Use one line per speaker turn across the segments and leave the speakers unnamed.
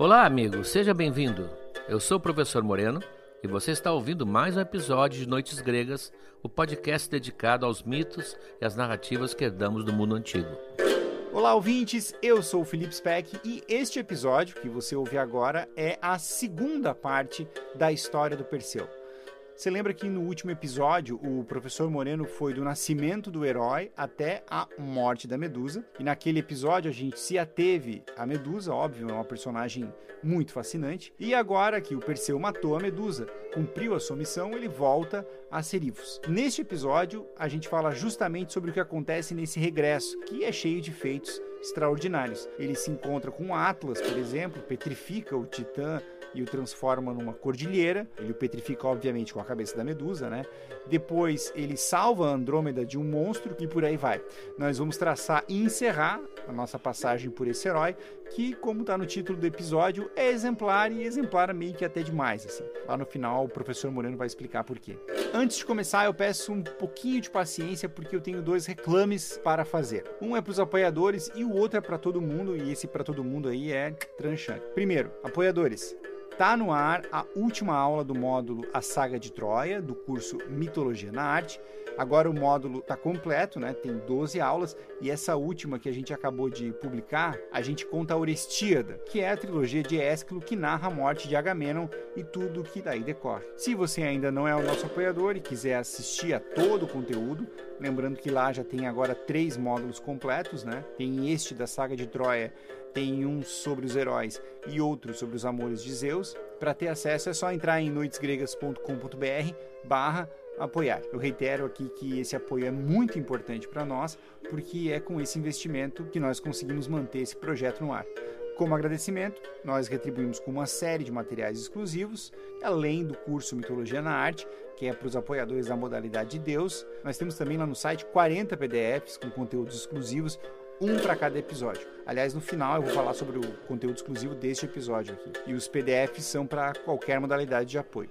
Olá, amigo, seja bem-vindo. Eu sou o professor Moreno e você está ouvindo mais um episódio de Noites Gregas, o podcast dedicado aos mitos e às narrativas que herdamos do mundo antigo.
Olá, ouvintes! Eu sou o Felipe Speck e este episódio que você ouve agora é a segunda parte da história do Perseu. Você lembra que no último episódio o professor Moreno foi do nascimento do herói até a morte da Medusa. E naquele episódio a gente se ateve a Medusa, óbvio, é uma personagem muito fascinante. E agora que o Perseu matou a Medusa, cumpriu a sua missão, ele volta a Serifos. Neste episódio a gente fala justamente sobre o que acontece nesse regresso, que é cheio de feitos extraordinários. Ele se encontra com Atlas, por exemplo, petrifica o Titã e o transforma numa cordilheira. Ele o petrifica, obviamente, com a cabeça da Medusa, né? Depois ele salva a Andrômeda de um monstro e por aí vai. Nós vamos traçar e encerrar a nossa passagem por esse herói, que, como está no título do episódio, é exemplar e exemplar meio que até demais. Assim. Lá no final, o professor Moreno vai explicar por quê. Antes de começar, eu peço um pouquinho de paciência porque eu tenho dois reclames para fazer. Um é para os apoiadores e o outro é para todo mundo, e esse para todo mundo aí é tranchante. Primeiro, apoiadores, Está no ar a última aula do módulo A Saga de Troia, do curso Mitologia na Arte. Agora o módulo está completo, né? tem 12 aulas, e essa última que a gente acabou de publicar, a gente conta a Orestíada, que é a trilogia de Ésquilo que narra a morte de Agamenon e tudo que daí decorre. Se você ainda não é o nosso apoiador e quiser assistir a todo o conteúdo, lembrando que lá já tem agora três módulos completos, né? Tem este da Saga de Troia tem um sobre os heróis e outro sobre os amores de Zeus. Para ter acesso é só entrar em noitesgregas.com.br barra apoiar. Eu reitero aqui que esse apoio é muito importante para nós, porque é com esse investimento que nós conseguimos manter esse projeto no ar. Como agradecimento, nós retribuímos com uma série de materiais exclusivos, além do curso Mitologia na Arte, que é para os apoiadores da modalidade de Deus. Nós temos também lá no site 40 PDFs com conteúdos exclusivos um para cada episódio. Aliás, no final eu vou falar sobre o conteúdo exclusivo deste episódio aqui. E os PDFs são para qualquer modalidade de apoio.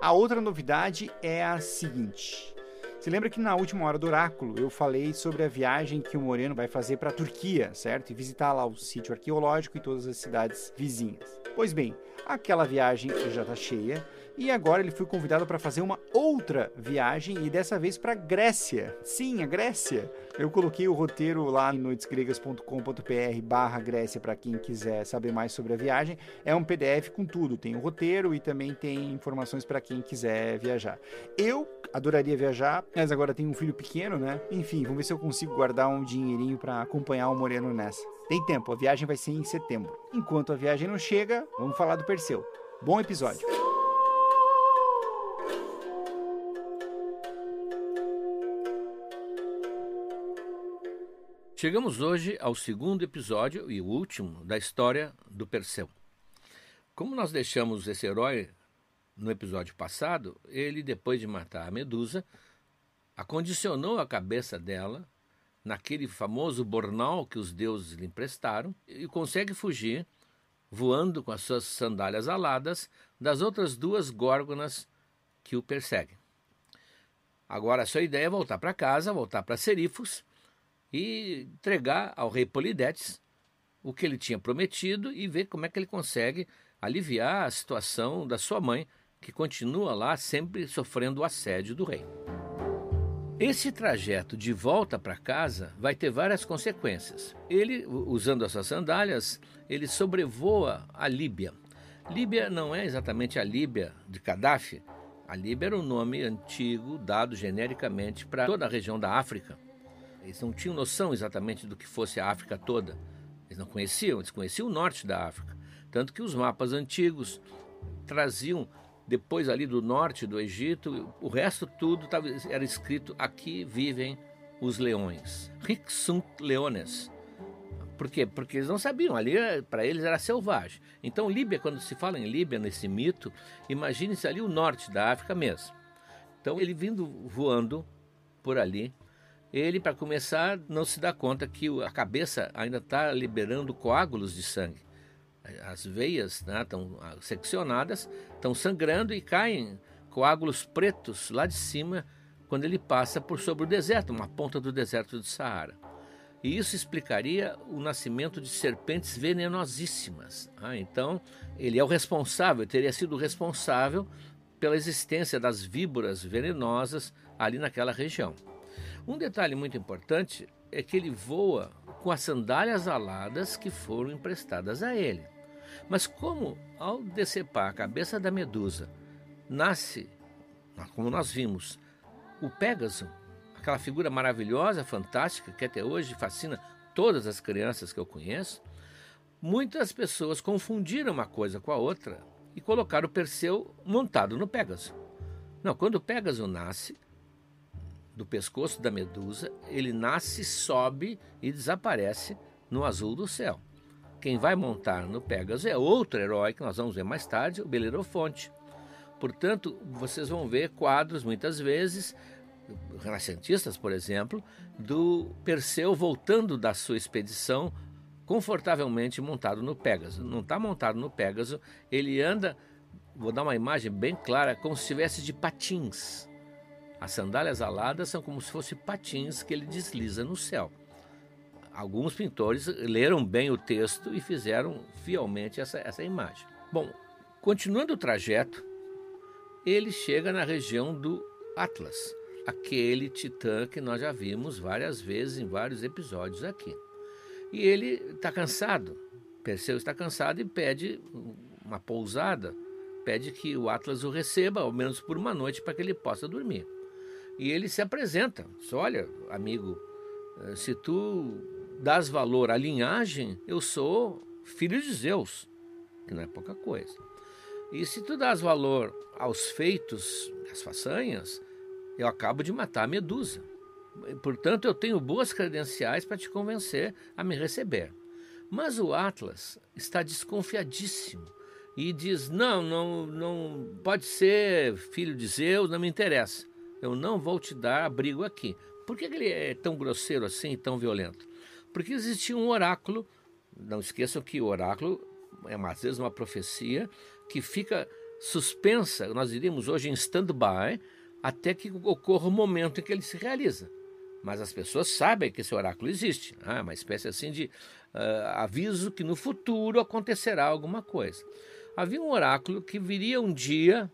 A outra novidade é a seguinte. Você lembra que na última hora do oráculo eu falei sobre a viagem que o Moreno vai fazer para a Turquia, certo? E visitar lá o sítio arqueológico e todas as cidades vizinhas. Pois bem, aquela viagem já está cheia e agora ele foi convidado para fazer uma outra viagem e dessa vez para Grécia. Sim, a Grécia. Eu coloquei o roteiro lá em noitesgregas.com.br barra Grécia para quem quiser saber mais sobre a viagem. É um PDF com tudo, tem o roteiro e também tem informações para quem quiser viajar. Eu adoraria viajar, mas agora tenho um filho pequeno, né? Enfim, vamos ver se eu consigo guardar um dinheirinho para acompanhar o Moreno nessa. Tem tempo, a viagem vai ser em setembro. Enquanto a viagem não chega, vamos falar do Perseu. Bom episódio.
Chegamos hoje ao segundo episódio e o último da história do Perseu. Como nós deixamos esse herói no episódio passado, ele, depois de matar a Medusa, acondicionou a cabeça dela naquele famoso bornal que os deuses lhe emprestaram e consegue fugir, voando com as suas sandálias aladas, das outras duas górgonas que o perseguem. Agora, a sua ideia é voltar para casa, voltar para Serifos e entregar ao rei Polidetes o que ele tinha prometido e ver como é que ele consegue aliviar a situação da sua mãe, que continua lá sempre sofrendo o assédio do rei. Esse trajeto de volta para casa vai ter várias consequências. Ele, usando as suas sandálias, ele sobrevoa a Líbia. Líbia não é exatamente a Líbia de Gaddafi. A Líbia era um nome antigo dado genericamente para toda a região da África. Eles não tinham noção exatamente do que fosse a África toda. Eles não conheciam, eles conheciam o norte da África. Tanto que os mapas antigos traziam, depois ali do norte do Egito, o resto tudo tava, era escrito: aqui vivem os leões. Ric sunt leones. Por quê? Porque eles não sabiam, ali para eles era selvagem. Então, Líbia, quando se fala em Líbia, nesse mito, imagine-se ali o norte da África mesmo. Então, ele vindo voando por ali, ele, para começar, não se dá conta que a cabeça ainda está liberando coágulos de sangue. As veias estão né, seccionadas, estão sangrando e caem coágulos pretos lá de cima quando ele passa por sobre o deserto, uma ponta do deserto do Saara. E isso explicaria o nascimento de serpentes venenosíssimas. Ah, então, ele é o responsável, teria sido o responsável pela existência das víboras venenosas ali naquela região. Um detalhe muito importante é que ele voa com as sandálias aladas que foram emprestadas a ele. Mas como ao decepar a cabeça da medusa nasce, como nós vimos, o Pégaso, aquela figura maravilhosa, fantástica, que até hoje fascina todas as crianças que eu conheço, muitas pessoas confundiram uma coisa com a outra e colocaram o Perseu montado no Pégaso. Não, quando o Pégaso nasce, do pescoço da medusa, ele nasce, sobe e desaparece no azul do céu. Quem vai montar no Pégaso é outro herói que nós vamos ver mais tarde, o Belerofonte. Portanto, vocês vão ver quadros muitas vezes renascentistas, por exemplo, do Perseu voltando da sua expedição confortavelmente montado no Pégaso. Não está montado no Pégaso, ele anda, vou dar uma imagem bem clara, como se estivesse de patins. As sandálias aladas são como se fossem patins que ele desliza no céu. Alguns pintores leram bem o texto e fizeram fielmente essa, essa imagem. Bom, continuando o trajeto, ele chega na região do Atlas, aquele titã que nós já vimos várias vezes em vários episódios aqui. E ele está cansado, Perseu está cansado e pede uma pousada, pede que o Atlas o receba, ao menos por uma noite, para que ele possa dormir. E ele se apresenta. Diz, Olha, amigo, eh, se tu dás valor à linhagem, eu sou filho de Zeus, que não é pouca coisa. E se tu dás valor aos feitos, às façanhas, eu acabo de matar a Medusa. Portanto, eu tenho boas credenciais para te convencer a me receber. Mas o Atlas está desconfiadíssimo e diz: Não, não, não pode ser filho de Zeus, não me interessa. Eu não vou te dar abrigo aqui. Por que ele é tão grosseiro assim tão violento? Porque existia um oráculo, não esqueçam que o oráculo é às vezes uma profecia que fica suspensa, nós diríamos hoje em stand-by, até que ocorra o momento em que ele se realiza. Mas as pessoas sabem que esse oráculo existe, né? uma espécie assim de uh, aviso que no futuro acontecerá alguma coisa. Havia um oráculo que viria um dia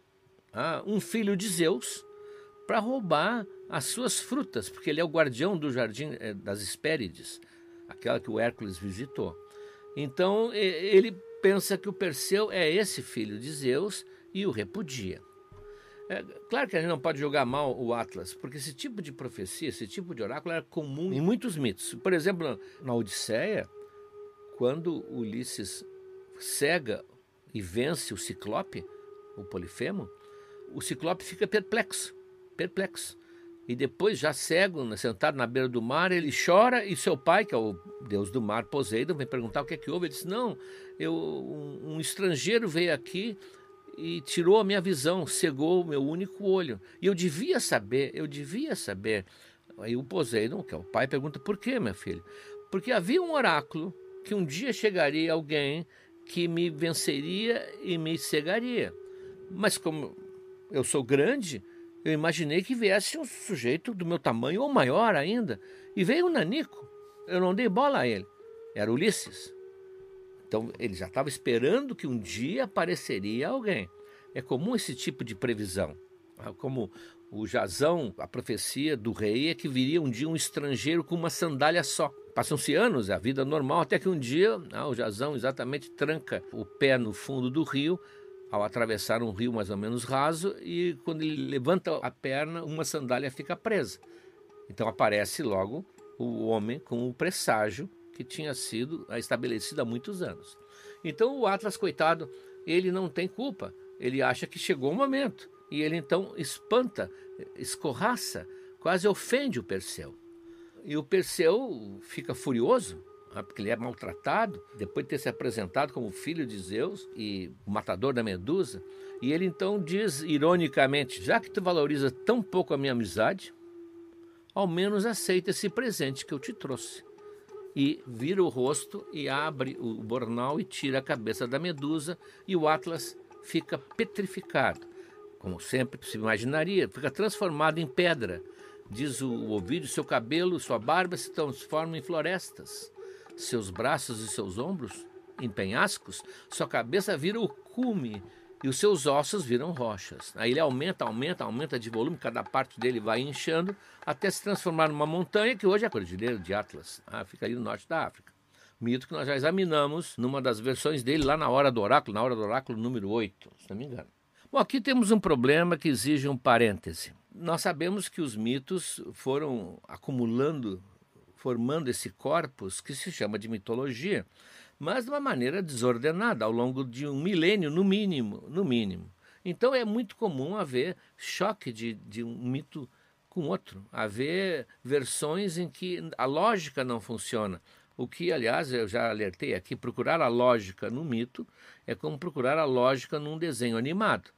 uh, um filho de Zeus, para roubar as suas frutas, porque ele é o guardião do jardim eh, das Hespérides, aquela que o Hércules visitou. Então ele pensa que o Perseu é esse filho de Zeus e o repudia. É, claro que a gente não pode jogar mal o Atlas, porque esse tipo de profecia, esse tipo de oráculo era comum em muitos mitos. Por exemplo, na Odisseia, quando Ulisses cega e vence o Ciclope, o Polifemo, o Ciclope fica perplexo perplexo. E depois, já cego, né, sentado na beira do mar, ele chora e seu pai, que é o deus do mar, Poseidon, vem perguntar o que é que houve. Ele diz: Não, eu, um, um estrangeiro veio aqui e tirou a minha visão, cegou o meu único olho. E eu devia saber, eu devia saber. Aí o Poseidon, que é o pai, pergunta: Por quê, meu filho? Porque havia um oráculo que um dia chegaria alguém que me venceria e me cegaria. Mas como eu sou grande, eu imaginei que viesse um sujeito do meu tamanho ou maior ainda. E veio o um Nanico. Eu não dei bola a ele. Era Ulisses. Então ele já estava esperando que um dia apareceria alguém. É comum esse tipo de previsão. Ah, como o Jazão, a profecia do rei é que viria um dia um estrangeiro com uma sandália só. Passam-se anos, a vida normal, até que um dia ah, o Jazão exatamente tranca o pé no fundo do rio ao atravessar um rio mais ou menos raso e quando ele levanta a perna, uma sandália fica presa. Então aparece logo o homem com o presságio que tinha sido estabelecido há muitos anos. Então o Atlas, coitado, ele não tem culpa. Ele acha que chegou o momento e ele então espanta, escorraça, quase ofende o Perseu. E o Perseu fica furioso porque ele é maltratado, depois de ter se apresentado como filho de Zeus e o matador da Medusa. E ele então diz ironicamente: Já que tu valoriza tão pouco a minha amizade, ao menos aceita esse presente que eu te trouxe. E vira o rosto e abre o bornal e tira a cabeça da Medusa, e o Atlas fica petrificado. Como sempre se imaginaria, fica transformado em pedra Diz o Ovídio: seu cabelo, sua barba se transformam em florestas, seus braços e seus ombros em penhascos, sua cabeça vira o cume e os seus ossos viram rochas. Aí ele aumenta, aumenta, aumenta de volume, cada parte dele vai inchando até se transformar numa montanha que hoje é a Cordilheira de Atlas, ah, fica ali no norte da África. Mito que nós já examinamos numa das versões dele lá na Hora do Oráculo, na Hora do Oráculo número 8, se não me engano. Bom, aqui temos um problema que exige um parêntese. Nós sabemos que os mitos foram acumulando, formando esse corpus que se chama de mitologia mas de uma maneira desordenada, ao longo de um milênio, no mínimo. No mínimo. Então é muito comum haver choque de, de um mito com outro, haver versões em que a lógica não funciona. O que, aliás, eu já alertei aqui, procurar a lógica no mito é como procurar a lógica num desenho animado.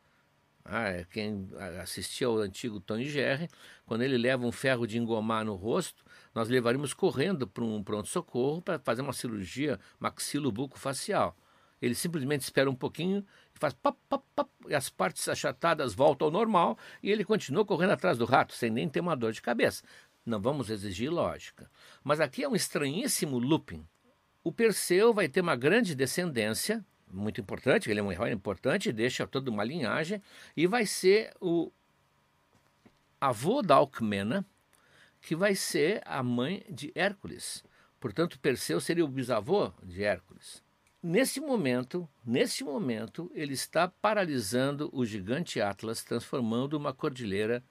Ah, é quem assistia ao antigo Tom e Jerry, quando ele leva um ferro de engomar no rosto, nós levaríamos correndo para um pronto-socorro para fazer uma cirurgia maxilo-buco-facial. Ele simplesmente espera um pouquinho e faz pop, pop, pop, e as partes achatadas voltam ao normal e ele continua correndo atrás do rato, sem nem ter uma dor de cabeça. Não vamos exigir lógica. Mas aqui é um estranhíssimo looping. O Perseu vai ter uma grande descendência, muito importante, ele é um herói importante, deixa toda uma linhagem, e vai ser o avô da Alcmena, que vai ser a mãe de Hércules. Portanto, Perseu seria o bisavô de Hércules. Nesse momento, nesse momento, ele está paralisando o gigante Atlas, transformando uma cordilheira,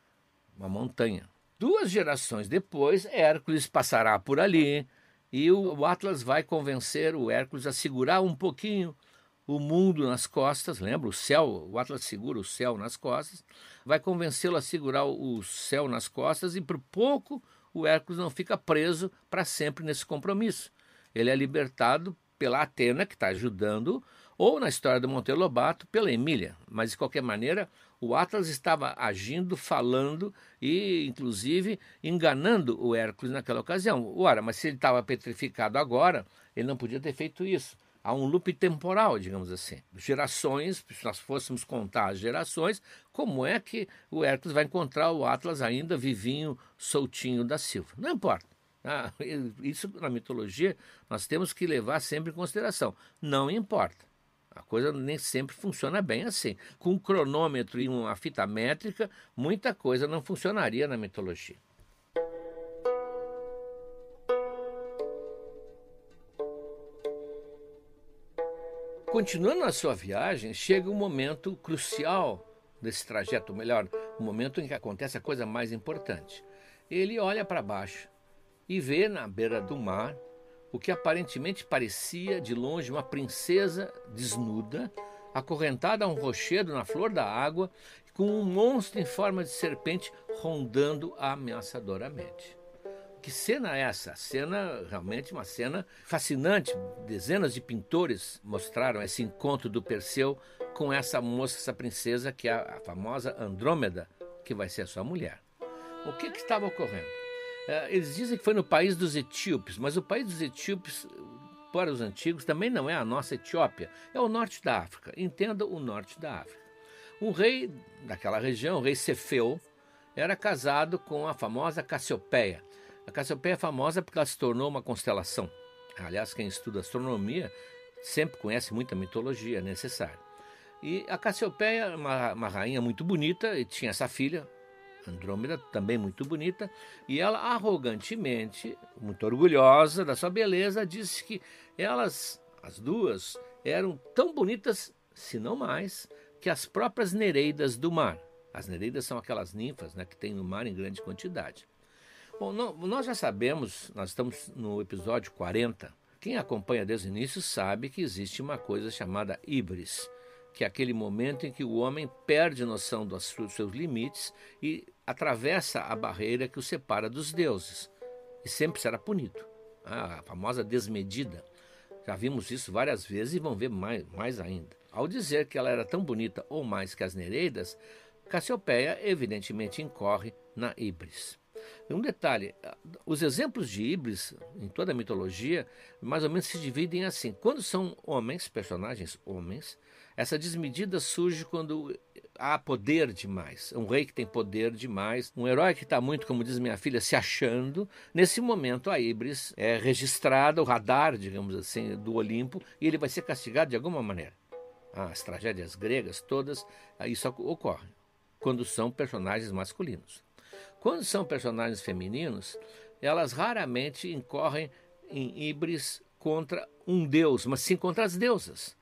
uma montanha. Duas gerações depois, Hércules passará por ali e o Atlas vai convencer o Hércules a segurar um pouquinho o mundo nas costas, lembra? O céu, o Atlas segura o céu nas costas, vai convencê-lo a segurar o céu nas costas e por pouco o Hércules não fica preso para sempre nesse compromisso. Ele é libertado pela Atena, que está ajudando, ou na história do Monteiro Lobato, pela Emília. Mas, de qualquer maneira, o Atlas estava agindo, falando e, inclusive, enganando o Hércules naquela ocasião. Ora, mas se ele estava petrificado agora, ele não podia ter feito isso há um loop temporal, digamos assim. Gerações, se nós fôssemos contar as gerações, como é que o Hércules vai encontrar o Atlas ainda vivinho, soltinho da Silva? Não importa. Ah, isso na mitologia nós temos que levar sempre em consideração. Não importa. A coisa nem sempre funciona bem assim. Com um cronômetro e uma fita métrica, muita coisa não funcionaria na mitologia. Continuando a sua viagem, chega um momento crucial desse trajeto, ou melhor, o um momento em que acontece a coisa mais importante. Ele olha para baixo e vê na beira do mar o que aparentemente parecia de longe uma princesa desnuda, acorrentada a um rochedo na flor da água, com um monstro em forma de serpente rondando ameaçadoramente. Que cena é essa? Cena, realmente uma cena fascinante. Dezenas de pintores mostraram esse encontro do Perseu com essa moça, essa princesa, que é a famosa Andrômeda, que vai ser a sua mulher. O que, que estava ocorrendo? É, eles dizem que foi no país dos etíopes, mas o país dos etíopes, para os antigos, também não é a nossa Etiópia, é o norte da África. Entenda o norte da África. Um rei daquela região, o rei Cefeu, era casado com a famosa Cassiopeia. A Cassiopeia é famosa porque ela se tornou uma constelação. Aliás, quem estuda astronomia sempre conhece muita mitologia, é necessário. E a Cassiopeia é uma, uma rainha muito bonita e tinha essa filha, Andrômeda, também muito bonita, e ela arrogantemente, muito orgulhosa da sua beleza, disse que elas, as duas, eram tão bonitas, se não mais, que as próprias nereidas do mar. As nereidas são aquelas ninfas né, que tem no mar em grande quantidade. Bom, não, nós já sabemos, nós estamos no episódio 40. Quem acompanha desde o início sabe que existe uma coisa chamada híbris, que é aquele momento em que o homem perde noção dos seus limites e atravessa a barreira que o separa dos deuses. E sempre será punido. A famosa desmedida. Já vimos isso várias vezes e vão ver mais, mais ainda. Ao dizer que ela era tão bonita ou mais que as Nereidas, Cassiopeia evidentemente incorre na híbris. Um detalhe: os exemplos de híbridos em toda a mitologia mais ou menos se dividem assim. Quando são homens, personagens homens, essa desmedida surge quando há poder demais, um rei que tem poder demais, um herói que está muito, como diz minha filha, se achando. Nesse momento, a Ibris é registrada, o radar, digamos assim, do Olimpo, e ele vai ser castigado de alguma maneira. Ah, as tragédias gregas todas, isso ocorre quando são personagens masculinos. Quando são personagens femininos, elas raramente incorrem em Ibris contra um deus, mas sim contra as deusas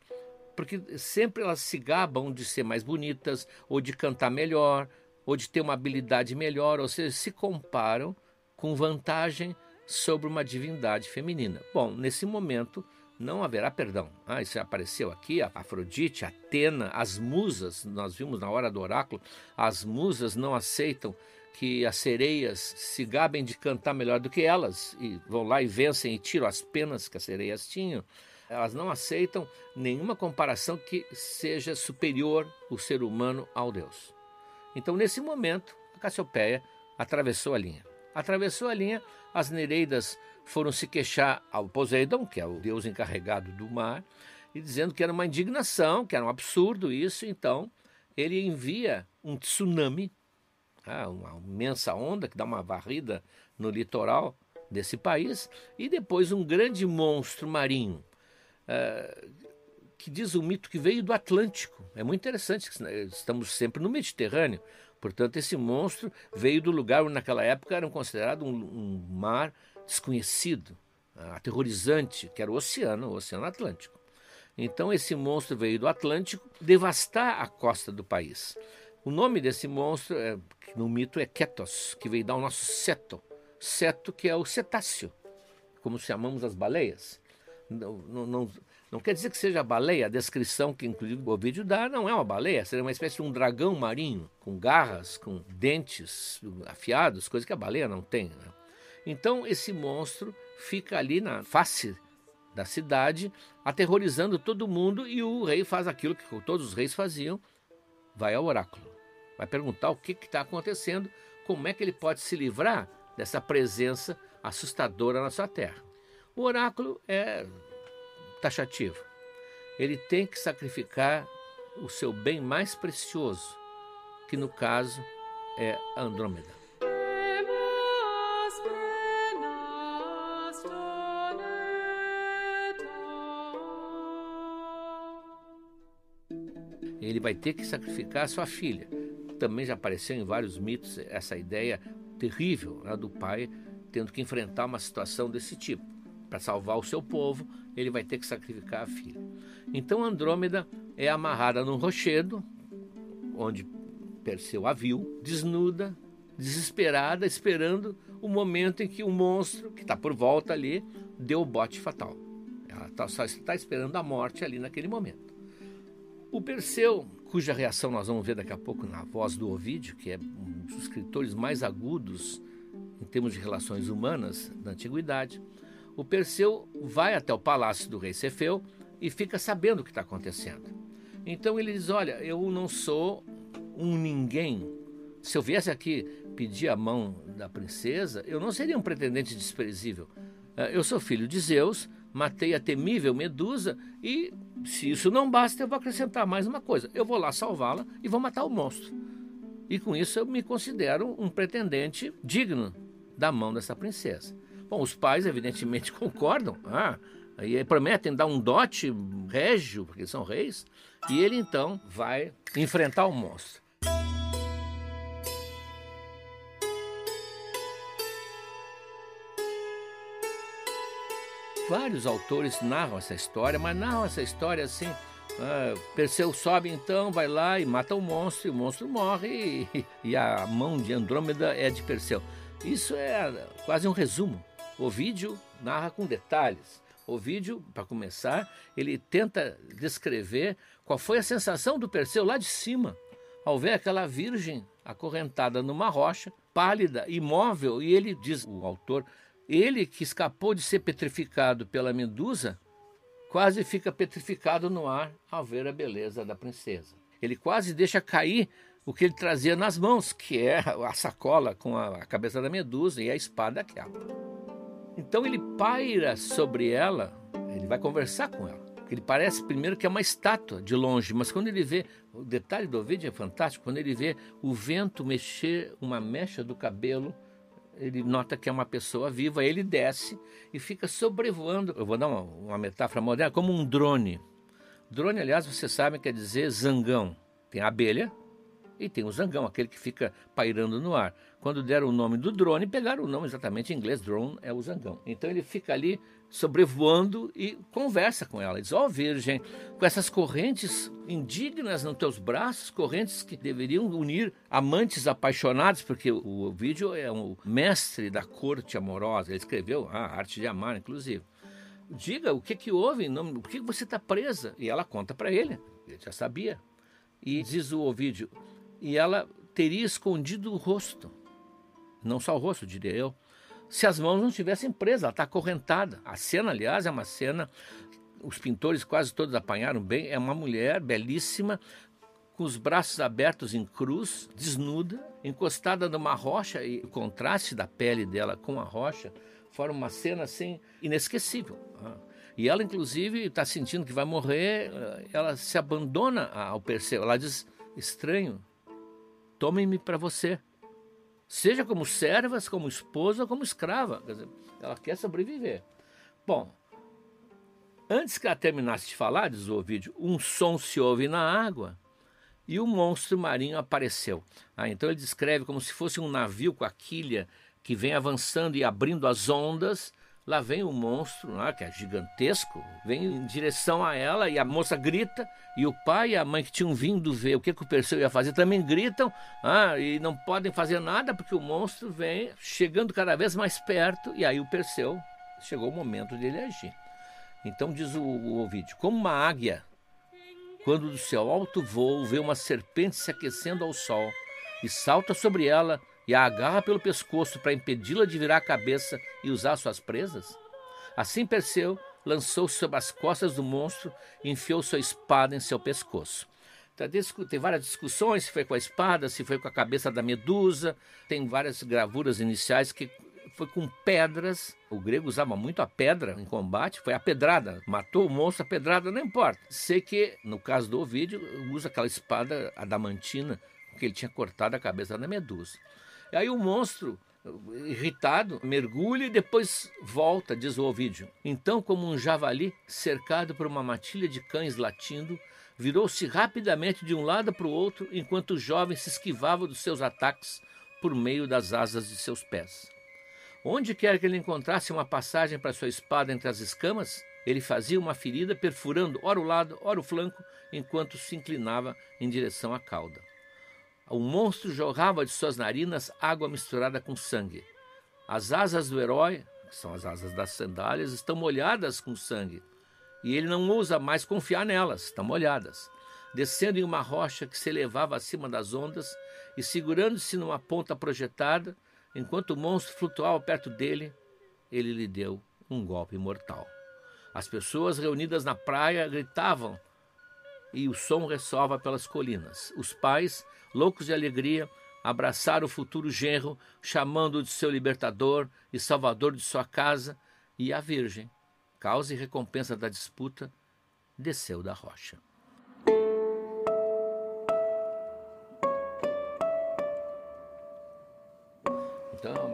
porque sempre elas se gabam de ser mais bonitas, ou de cantar melhor, ou de ter uma habilidade melhor, ou seja, se comparam com vantagem sobre uma divindade feminina. Bom, nesse momento não haverá perdão. Ah, isso apareceu aqui, a Afrodite, Atena, as musas, nós vimos na hora do oráculo, as musas não aceitam que as sereias se gabem de cantar melhor do que elas e vão lá e vencem e tiram as penas que as sereias tinham elas não aceitam nenhuma comparação que seja superior o ser humano ao Deus. Então, nesse momento, a Cassiopeia atravessou a linha. Atravessou a linha, as Nereidas foram se queixar ao Poseidon, que é o deus encarregado do mar, e dizendo que era uma indignação, que era um absurdo isso. Então, ele envia um tsunami, ah, uma imensa onda que dá uma varrida no litoral desse país, e depois um grande monstro marinho é, que diz o mito que veio do Atlântico. É muito interessante, estamos sempre no Mediterrâneo. Portanto, esse monstro veio do lugar onde naquela época era considerado um, um mar desconhecido, aterrorizante, que era o oceano, o Oceano Atlântico. Então, esse monstro veio do Atlântico devastar a costa do país. O nome desse monstro, é, no mito, é Ketos, que veio dar o nosso seto. Seto, que é o cetáceo, como chamamos as baleias não, não, não, quer dizer que seja baleia, a descrição que inclusive o vídeo dá não é uma baleia, seria uma espécie de um dragão marinho, com garras, com dentes afiados, coisa que a baleia não tem. Né? Então esse monstro fica ali na face da cidade, aterrorizando todo mundo, e o rei faz aquilo que todos os reis faziam: vai ao oráculo, vai perguntar o que está acontecendo, como é que ele pode se livrar dessa presença assustadora na sua terra. O oráculo é taxativo. Ele tem que sacrificar o seu bem mais precioso, que no caso é a Andrômeda. Vai ter que sacrificar a sua filha. Também já apareceu em vários mitos essa ideia terrível né, do pai tendo que enfrentar uma situação desse tipo para salvar o seu povo, ele vai ter que sacrificar a filha. Então Andrômeda é amarrada num rochedo, onde Perseu a viu, desnuda, desesperada, esperando o momento em que o monstro, que está por volta ali, deu o bote fatal. Ela tá, só está esperando a morte ali naquele momento. O Perseu, cuja reação nós vamos ver daqui a pouco na voz do Ovídio, que é um dos escritores mais agudos em termos de relações humanas da antiguidade, o Perseu vai até o palácio do rei Cefeu e fica sabendo o que está acontecendo. Então ele diz: Olha, eu não sou um ninguém. Se eu viesse aqui pedir a mão da princesa, eu não seria um pretendente desprezível. Eh, eu sou filho de Zeus, matei a temível Medusa e, se isso não basta, eu vou acrescentar mais uma coisa: eu vou lá salvá-la e vou matar o monstro. E com isso eu me considero um pretendente digno da mão dessa princesa. Bom, os pais evidentemente concordam. Ah, e prometem dar um dote régio, porque são reis, e ele então vai enfrentar o monstro. Vários autores narram essa história, mas narram essa história assim. Ah, Perseu sobe então, vai lá e mata o monstro, e o monstro morre, e, e a mão de Andrômeda é de Perseu. Isso é quase um resumo o vídeo narra com detalhes. O vídeo, para começar, ele tenta descrever qual foi a sensação do Perseu lá de cima, ao ver aquela virgem acorrentada numa rocha, pálida, imóvel, e ele diz, o autor, ele que escapou de ser petrificado pela medusa, quase fica petrificado no ar ao ver a beleza da princesa. Ele quase deixa cair o que ele trazia nas mãos, que é a sacola com a cabeça da medusa e a espada aquela. Então ele paira sobre ela, ele vai conversar com ela. Ele parece primeiro que é uma estátua de longe, mas quando ele vê, o detalhe do vídeo é fantástico, quando ele vê o vento mexer uma mecha do cabelo, ele nota que é uma pessoa viva, ele desce e fica sobrevoando. Eu vou dar uma, uma metáfora moderna, como um drone. Drone, aliás, você sabe quer dizer zangão. Tem a abelha, e tem o zangão, aquele que fica pairando no ar. Quando deram o nome do drone, pegaram o nome exatamente em inglês, drone é o zangão. Então ele fica ali sobrevoando e conversa com ela. Diz: Ó oh, Virgem, com essas correntes indignas nos teus braços, correntes que deveriam unir amantes apaixonados, porque o, vídeo é um mestre da corte amorosa. Ele escreveu a arte de amar, inclusive. Diga o que, que houve, por que você está presa? E ela conta para ele, ele já sabia. E diz o Ovídio, e ela teria escondido o rosto. Não só o rosto, diria eu. Se as mãos não estivessem presas, ela está acorrentada. A cena, aliás, é uma cena. Os pintores quase todos apanharam bem. É uma mulher belíssima, com os braços abertos em cruz, desnuda, encostada numa rocha, e o contraste da pele dela com a rocha forma uma cena assim inesquecível. Ah. E ela, inclusive, está sentindo que vai morrer, ela se abandona ao Perseu. Ela diz: estranho, Tome-me para você. Seja como servas, como esposa, como escrava. Quer dizer, ela quer sobreviver. Bom, antes que ela terminasse de falar, diz o vídeo, um som se ouve na água e o monstro marinho apareceu. Ah, então ele descreve como se fosse um navio com a quilha que vem avançando e abrindo as ondas Lá vem o monstro, lá, que é gigantesco, vem em direção a ela e a moça grita. E o pai e a mãe que tinham vindo ver o que, que o Perseu ia fazer também gritam ah, e não podem fazer nada porque o monstro vem chegando cada vez mais perto. E aí o Perseu chegou o momento dele agir. Então diz o, o Ovídio: como uma águia, quando do seu alto voo vê uma serpente se aquecendo ao sol e salta sobre ela e a agarra pelo pescoço para impedi-la de virar a cabeça e usar suas presas? Assim Perseu lançou-se sobre as costas do monstro e enfiou sua espada em seu pescoço. Então, tem várias discussões se foi com a espada, se foi com a cabeça da medusa, tem várias gravuras iniciais que foi com pedras. O grego usava muito a pedra em combate, foi a pedrada. Matou o monstro, a pedrada, não importa. Sei que, no caso do Ovídio, usa aquela espada adamantina que ele tinha cortado a cabeça da medusa. E aí o monstro, irritado, mergulha e depois volta, diz o Ovídio. Então, como um javali cercado por uma matilha de cães latindo, virou-se rapidamente de um lado para o outro, enquanto o jovem se esquivava dos seus ataques por meio das asas de seus pés. Onde quer que ele encontrasse uma passagem para sua espada entre as escamas, ele fazia uma ferida perfurando ora o lado, ora o flanco, enquanto se inclinava em direção à cauda. O monstro jorrava de suas narinas água misturada com sangue. As asas do herói, que são as asas das sandálias, estão molhadas com sangue. E ele não ousa mais confiar nelas, estão molhadas. Descendo em uma rocha que se elevava acima das ondas e segurando-se numa ponta projetada, enquanto o monstro flutuava perto dele, ele lhe deu um golpe mortal. As pessoas reunidas na praia gritavam e o som ressoava pelas colinas. Os pais, loucos de alegria, abraçaram o futuro genro, chamando-o de seu libertador e salvador de sua casa, e a Virgem, causa e recompensa da disputa, desceu da rocha.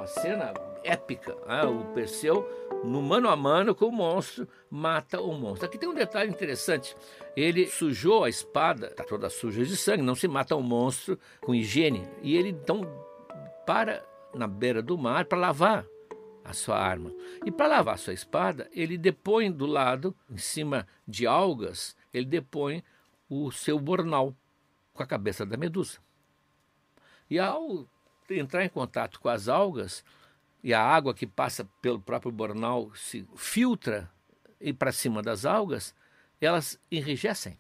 Cena épica. Né? O Perseu, no mano a mano com o monstro, mata o monstro. Aqui tem um detalhe interessante. Ele sujou a espada, está toda suja de sangue, não se mata um monstro com higiene. E ele então para na beira do mar para lavar a sua arma. E para lavar a sua espada, ele depõe do lado, em cima de algas, ele depõe o seu bornal com a cabeça da medusa. E ao entrar em contato com as algas, e a água que passa pelo próprio bornal se filtra e para cima das algas, elas enrijecem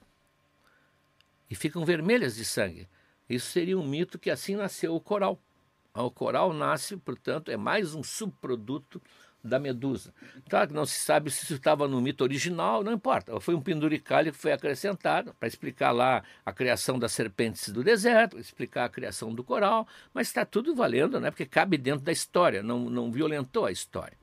e ficam vermelhas de sangue. Isso seria um mito que assim nasceu o coral. O coral nasce, portanto, é mais um subproduto da medusa. Claro que não se sabe se isso estava no mito original, não importa. Foi um penduricalho que foi acrescentado para explicar lá a criação das serpentes do deserto, explicar a criação do coral, mas está tudo valendo, né? porque cabe dentro da história, não, não violentou a história.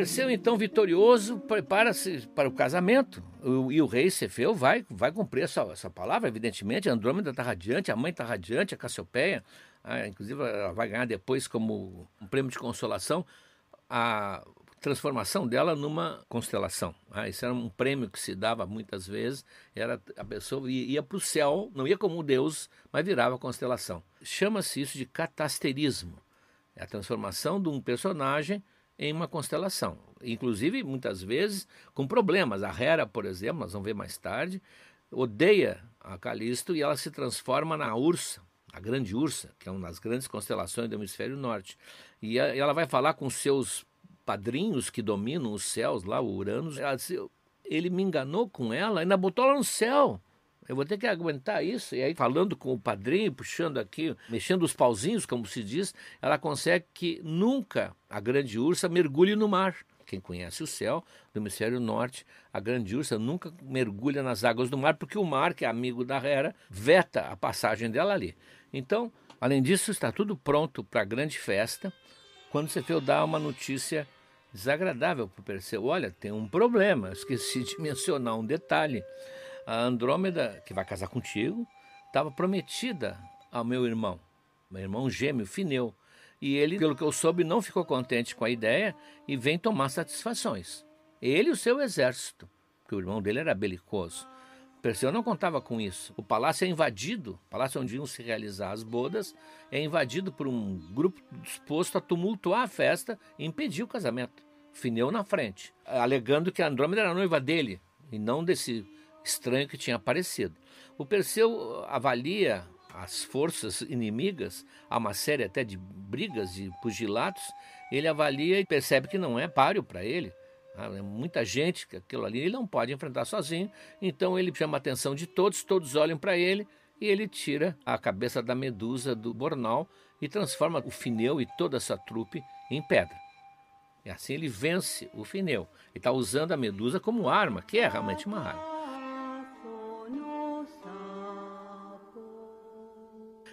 Perseu, então, vitorioso, prepara-se para o casamento. e o rei Cefeu vai, vai cumprir essa, essa palavra, evidentemente. A Andrômeda está radiante, a mãe está radiante, a Cassiopeia. Ah, inclusive, ela vai ganhar depois, como um prêmio de consolação, a transformação dela numa constelação. Ah, isso era um prêmio que se dava muitas vezes. Era a pessoa ia, para o céu, não ia como deus, mas virava constelação. Chama-se isso de catasterismo. É a transformação de um personagem em uma constelação. Inclusive, muitas vezes, com problemas. A Hera, por exemplo, nós vamos ver mais tarde, odeia a Calisto e ela se transforma na ursa, a grande ursa, que é uma das grandes constelações do hemisfério norte. E ela vai falar com seus padrinhos que dominam os céus lá, o Uranus. Ela disse, ele me enganou com ela, ainda botou ela no céu. Eu vou ter que aguentar isso. E aí, falando com o padrinho, puxando aqui, mexendo os pauzinhos, como se diz, ela consegue que nunca a grande ursa mergulhe no mar. Quem conhece o céu do hemisfério norte, a grande ursa nunca mergulha nas águas do mar, porque o mar, que é amigo da Hera, veta a passagem dela ali. Então, além disso, está tudo pronto para a grande festa. Quando Cefeu dá uma notícia desagradável para o Perseu, olha, tem um problema, esqueci de mencionar um detalhe a Andrômeda, que vai casar contigo, estava prometida ao meu irmão, meu irmão gêmeo, Fineu. E ele, pelo que eu soube, não ficou contente com a ideia e vem tomar satisfações. Ele e o seu exército, porque o irmão dele era belicoso. Perseu não contava com isso. O palácio é invadido, o palácio onde iam se realizar as bodas, é invadido por um grupo disposto a tumultuar a festa e impedir o casamento. Fineu na frente, alegando que a Andrômeda era noiva dele e não desse estranho que tinha aparecido. O Perseu avalia as forças inimigas, há uma série até de brigas e pugilatos, ele avalia e percebe que não é páreo para ele. Ah, é muita gente, que aquilo ali ele não pode enfrentar sozinho, então ele chama a atenção de todos, todos olham para ele e ele tira a cabeça da medusa do bornal e transforma o Fineu e toda essa trupe em pedra. E assim ele vence o Fineu. Ele está usando a medusa como arma, que é realmente uma arma.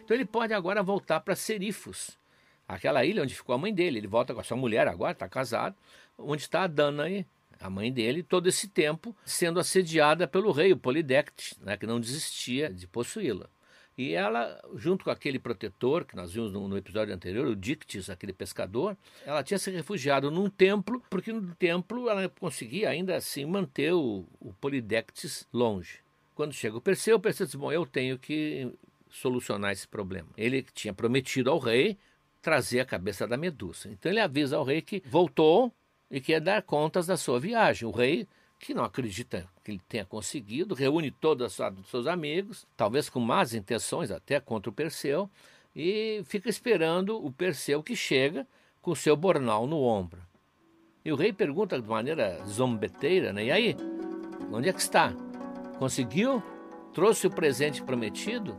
Então ele pode agora voltar para Serifos, aquela ilha onde ficou a mãe dele. Ele volta com a sua mulher agora, está casado, onde está a Danae, a mãe dele, todo esse tempo sendo assediada pelo rei, o Polidectes, né, que não desistia de possuí-la. E ela, junto com aquele protetor que nós vimos no, no, episódio anterior, o Dictis, aquele pescador, ela tinha se refugiado num templo, porque no templo ela conseguia ainda assim manter o, o Polidectes longe. Quando chega o Perseu, o Perseu diz: Bom, eu tenho que solucionar esse problema. Ele tinha prometido ao rei trazer a cabeça da Medusa. Então ele avisa ao rei que voltou e quer dar contas da sua viagem. O rei, que não acredita que ele tenha conseguido, reúne todos os seus amigos, talvez com más intenções até contra o Perseu, e fica esperando o Perseu que chega com seu bornal no ombro. E o rei pergunta de maneira zombeteira, né? E aí, onde é que está? Conseguiu? Trouxe o presente prometido?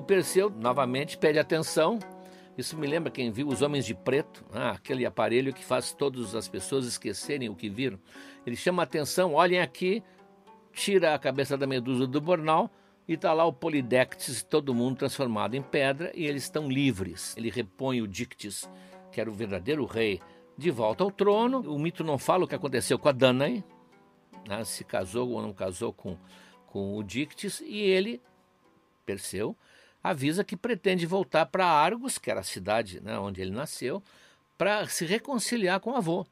O Perseu novamente pede atenção. Isso me lembra quem viu Os Homens de Preto, ah, aquele aparelho que faz todas as pessoas esquecerem o que viram. Ele chama atenção, olhem aqui, tira a cabeça da medusa do bornal e está lá o Polidectes, todo mundo transformado em pedra e eles estão livres. Ele repõe o Dictis, que era o verdadeiro rei, de volta ao trono. O mito não fala o que aconteceu com a Danae, né, se casou ou não casou com, com o Dictis, e ele, Perseu, avisa que pretende voltar para Argos, que era a cidade né, onde ele nasceu, para se reconciliar com o avô,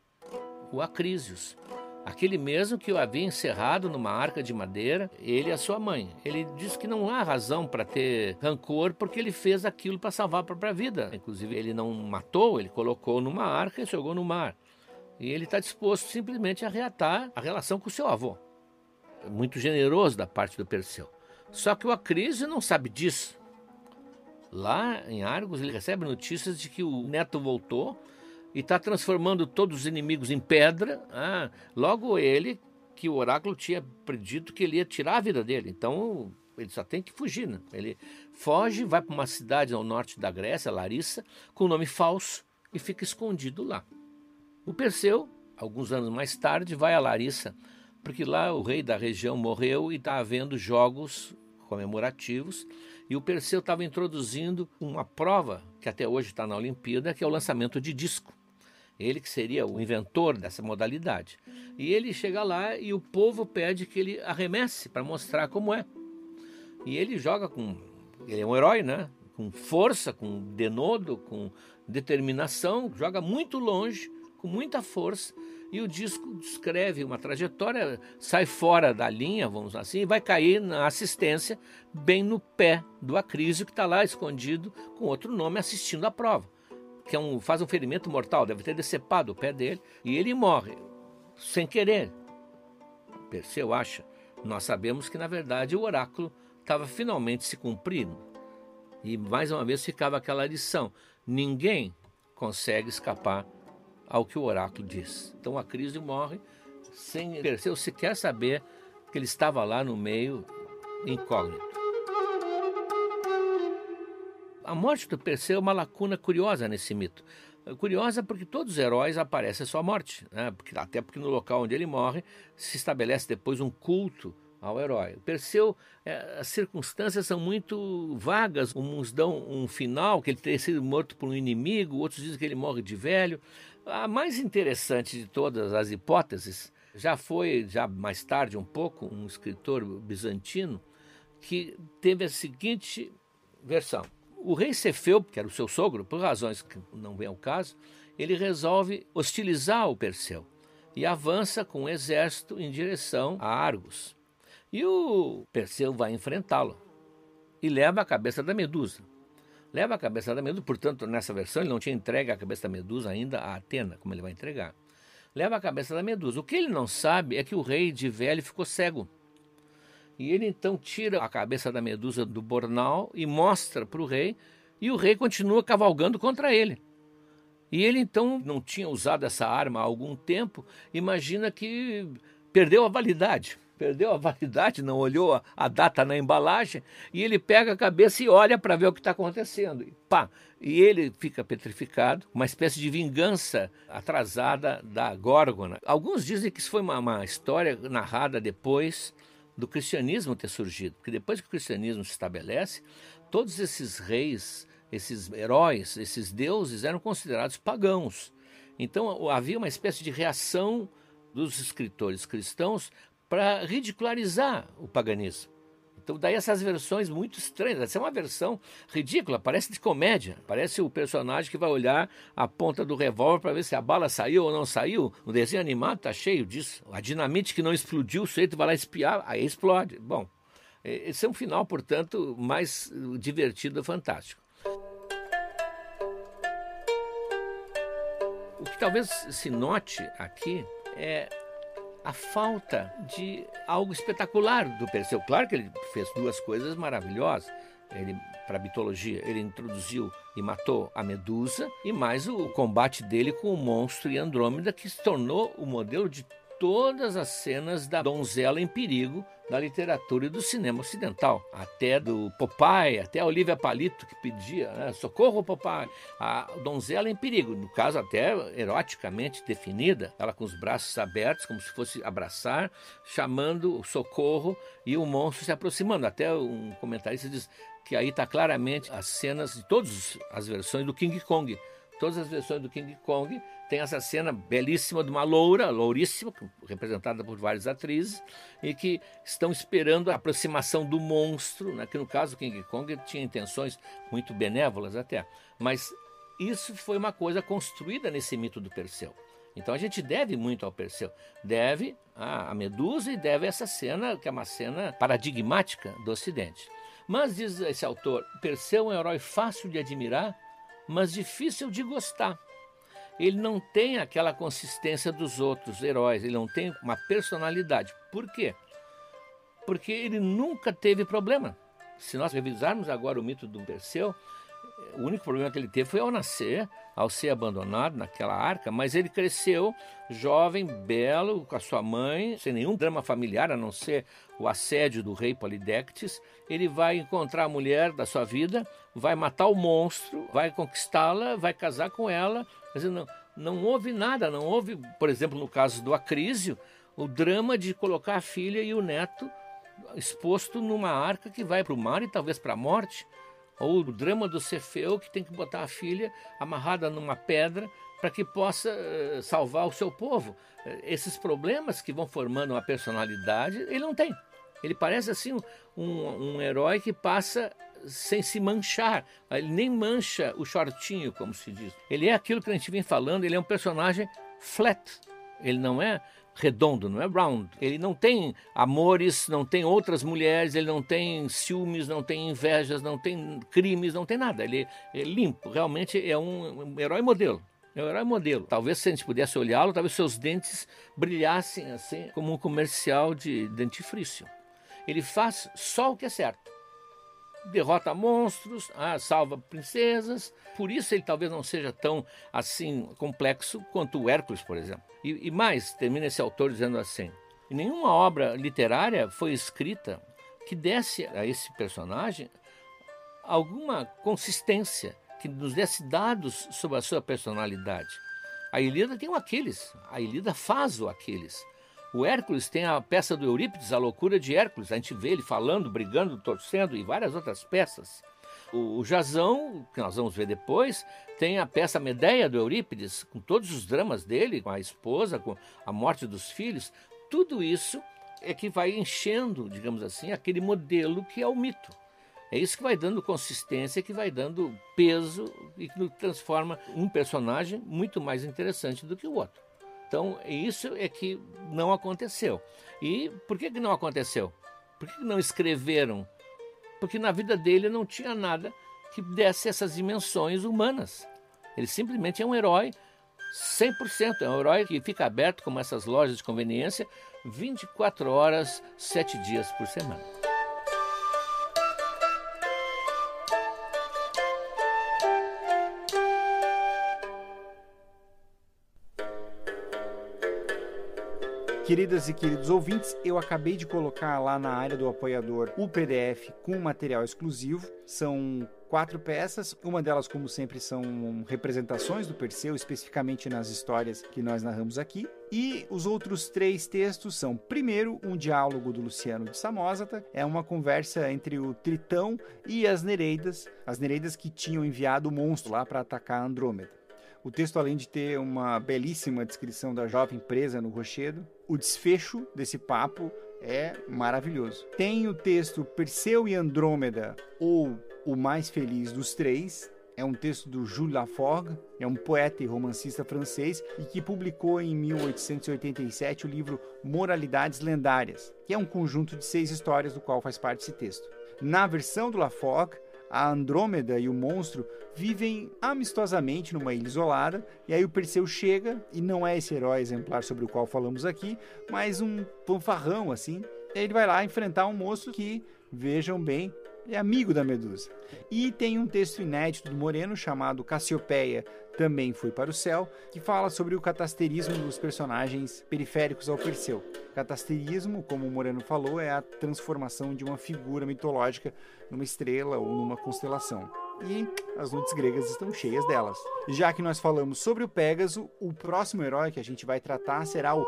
o Acrísios. Aquele mesmo que o havia encerrado numa arca de madeira, ele e a sua mãe. Ele diz que não há razão para ter rancor porque ele fez aquilo para salvar a própria vida. Inclusive, ele não matou, ele colocou numa arca e jogou no mar. E ele está disposto simplesmente a reatar a relação com o seu avô. Muito generoso da parte do Perseu. Só que o Acrísio não sabe disso. Lá em Argos, ele recebe notícias de que o neto voltou e está transformando todos os inimigos em pedra. Ah, logo ele, que o oráculo tinha predito que ele ia tirar a vida dele. Então ele só tem que fugir. Né? Ele foge, vai para uma cidade ao norte da Grécia, Larissa, com um nome falso e fica escondido lá. O Perseu, alguns anos mais tarde, vai a Larissa, porque lá o rei da região morreu e está havendo jogos comemorativos e o Perseu estava introduzindo uma prova que até hoje está na Olimpíada, que é o lançamento de disco. Ele que seria o inventor dessa modalidade. E ele chega lá e o povo pede que ele arremesse para mostrar como é. E ele joga com. Ele é um herói, né? Com força, com denodo, com determinação, joga muito longe, com muita força. E o disco descreve uma trajetória, sai fora da linha, vamos assim, e vai cair na assistência, bem no pé do Acrísio, que está lá escondido com outro nome assistindo a prova que é um, faz um ferimento mortal, deve ter decepado o pé dele, e ele morre, sem querer. Perseu acha. Nós sabemos que, na verdade, o oráculo estava finalmente se cumprindo. E mais uma vez ficava aquela lição: ninguém consegue escapar ao que o oráculo diz. Então a crise morre sem Perseu sequer saber que ele estava lá no meio incógnito. A morte do Perseu é uma lacuna curiosa nesse mito. Curiosa porque todos os heróis aparecem a sua morte, né? porque, até porque no local onde ele morre se estabelece depois um culto ao herói. O é, as circunstâncias são muito vagas. Uns dão um final, que ele teria sido morto por um inimigo, outros dizem que ele morre de velho. A mais interessante de todas as hipóteses já foi, já mais tarde um pouco, um escritor bizantino que teve a seguinte versão. O rei Cefeu, que era o seu sogro, por razões que não vem ao caso, ele resolve hostilizar o Perseu e avança com um exército em direção a Argos. E o Perseu vai enfrentá-lo e leva a cabeça da Medusa. Leva a cabeça da Medusa, portanto, nessa versão ele não tinha entregue a cabeça da Medusa ainda a Atena, como ele vai entregar. Leva a cabeça da Medusa. O que ele não sabe é que o rei de velho ficou cego. E ele então tira a cabeça da medusa do bornal e mostra para o rei, e o rei continua cavalgando contra ele. E ele então não tinha usado essa arma há algum tempo, imagina que perdeu a validade. Perdeu a validade, não olhou a, a data na embalagem, e ele pega a cabeça e olha para ver o que está acontecendo. E pá! E ele fica petrificado, uma espécie de vingança atrasada da Górgona. Alguns dizem que isso foi uma, uma história narrada depois do cristianismo ter surgido. Porque depois que o cristianismo se estabelece, todos esses reis, esses heróis, esses deuses eram considerados pagãos. Então havia uma espécie de reação dos escritores cristãos para ridicularizar o paganismo. Então, daí essas versões muito estranhas. Essa é uma versão ridícula, parece de comédia. Parece o personagem que vai olhar a ponta do revólver para ver se a bala saiu ou não saiu. O desenho animado está cheio disso. A dinamite que não explodiu, o sujeito vai lá espiar, aí explode. Bom, esse é um final, portanto, mais divertido e fantástico. O que talvez se note aqui é a falta de algo espetacular do Perseu. Claro que ele fez duas coisas maravilhosas. Para a mitologia, ele introduziu e matou a Medusa e mais o combate dele com o monstro e Andrômeda que se tornou o modelo de todas as cenas da donzela em perigo da literatura e do cinema ocidental, até do Popeye, até a Olivia Palito que pedia, né, socorro Popeye, a donzela em perigo, no caso até eroticamente definida, ela com os braços abertos como se fosse abraçar, chamando socorro e o monstro se aproximando. Até um comentarista diz que aí está claramente as cenas de todas as versões do King Kong, todas as versões do King Kong tem essa cena belíssima de uma loura, louríssima, representada por várias atrizes, e que estão esperando a aproximação do monstro, né, que no caso King Kong tinha intenções muito benévolas até, mas isso foi uma coisa construída nesse mito do Perseu. Então a gente deve muito ao Perseu, deve a Medusa e deve essa cena, que é uma cena paradigmática do Ocidente. Mas, diz esse autor, Perseu é um herói fácil de admirar, mas difícil de gostar ele não tem aquela consistência dos outros heróis, ele não tem uma personalidade. Por quê? Porque ele nunca teve problema. Se nós revisarmos agora o mito do Perseu, o único problema que ele teve foi ao nascer, ao ser abandonado naquela arca, mas ele cresceu jovem, belo, com a sua mãe, sem nenhum drama familiar, a não ser o assédio do rei Polidectes. Ele vai encontrar a mulher da sua vida, vai matar o monstro, vai conquistá-la, vai casar com ela, dizer, não, não houve nada, não houve, por exemplo, no caso do Acrísio, o drama de colocar a filha e o neto exposto numa arca que vai para o mar e talvez para a morte. Ou o drama do Cefeu, que tem que botar a filha amarrada numa pedra para que possa eh, salvar o seu povo. Esses problemas que vão formando uma personalidade, ele não tem. Ele parece assim um, um herói que passa sem se manchar. Ele nem mancha o shortinho, como se diz. Ele é aquilo que a gente vem falando, ele é um personagem flat. Ele não é redondo, não é round. Ele não tem amores, não tem outras mulheres, ele não tem ciúmes, não tem invejas, não tem crimes, não tem nada. Ele é limpo, realmente é um, um herói modelo. É um herói modelo. Talvez se a gente pudesse olhá-lo, talvez seus dentes brilhassem assim como um comercial de dentifrício. Ele faz só o que é certo derrota monstros, ah, salva princesas. Por isso ele talvez não seja tão assim complexo quanto o Hércules, por exemplo. E, e mais, termina esse autor dizendo assim: nenhuma obra literária foi escrita que desse a esse personagem alguma consistência, que nos desse dados sobre a sua personalidade. A Ilíada tem o Aquiles, a Ilíada faz o Aquiles. O Hércules tem a peça do Eurípides, A Loucura de Hércules. A gente vê ele falando, brigando, torcendo e várias outras peças. O, o Jazão, que nós vamos ver depois, tem a peça Medeia do Eurípides, com todos os dramas dele, com a esposa, com a morte dos filhos. Tudo isso é que vai enchendo, digamos assim, aquele modelo que é o mito. É isso que vai dando consistência, que vai dando peso e que transforma um personagem muito mais interessante do que o outro. Então, isso é que não aconteceu. E por que, que não aconteceu? Por que, que não escreveram? Porque na vida dele não tinha nada que desse essas dimensões humanas. Ele simplesmente é um herói 100%. É um herói que fica aberto, como essas lojas de conveniência, 24 horas, 7 dias por semana.
Queridas e queridos ouvintes, eu acabei de colocar lá na área do apoiador o PDF com material exclusivo. São quatro peças, uma delas, como sempre, são representações do Perseu, especificamente nas histórias que nós narramos aqui. E os outros três textos são, primeiro, um diálogo do Luciano de Samosata, é uma conversa entre o Tritão e as Nereidas, as Nereidas que tinham enviado o monstro lá para atacar Andrômeda. O texto, além de ter uma belíssima descrição da jovem presa no rochedo, o desfecho desse papo é maravilhoso. Tem o texto Perseu e Andrômeda, ou O Mais Feliz dos Três, é um texto do Jules Laforgue, é um poeta e romancista francês e que publicou em 1887 o livro Moralidades Lendárias, que é um conjunto de seis histórias do qual faz parte esse texto. Na versão do Laforgue, a Andrômeda e o monstro vivem amistosamente numa ilha isolada, e aí o Perseu chega, e não é esse herói exemplar sobre o qual falamos aqui, mas um fanfarrão assim. Ele vai lá enfrentar um monstro que, vejam bem, é amigo da Medusa. E tem um texto inédito do Moreno chamado Cassiopeia também foi para o céu, que fala sobre o catasterismo dos personagens periféricos ao Perseu. Catasterismo, como o Moreno falou, é a transformação de uma figura mitológica numa estrela ou numa constelação. E as noites gregas estão cheias delas. Já que nós falamos sobre o Pégaso, o próximo herói que a gente vai tratar será o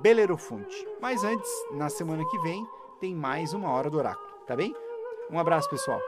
Belerofonte. Mas antes, na semana que vem, tem mais uma hora do oráculo, tá bem? Um abraço, pessoal.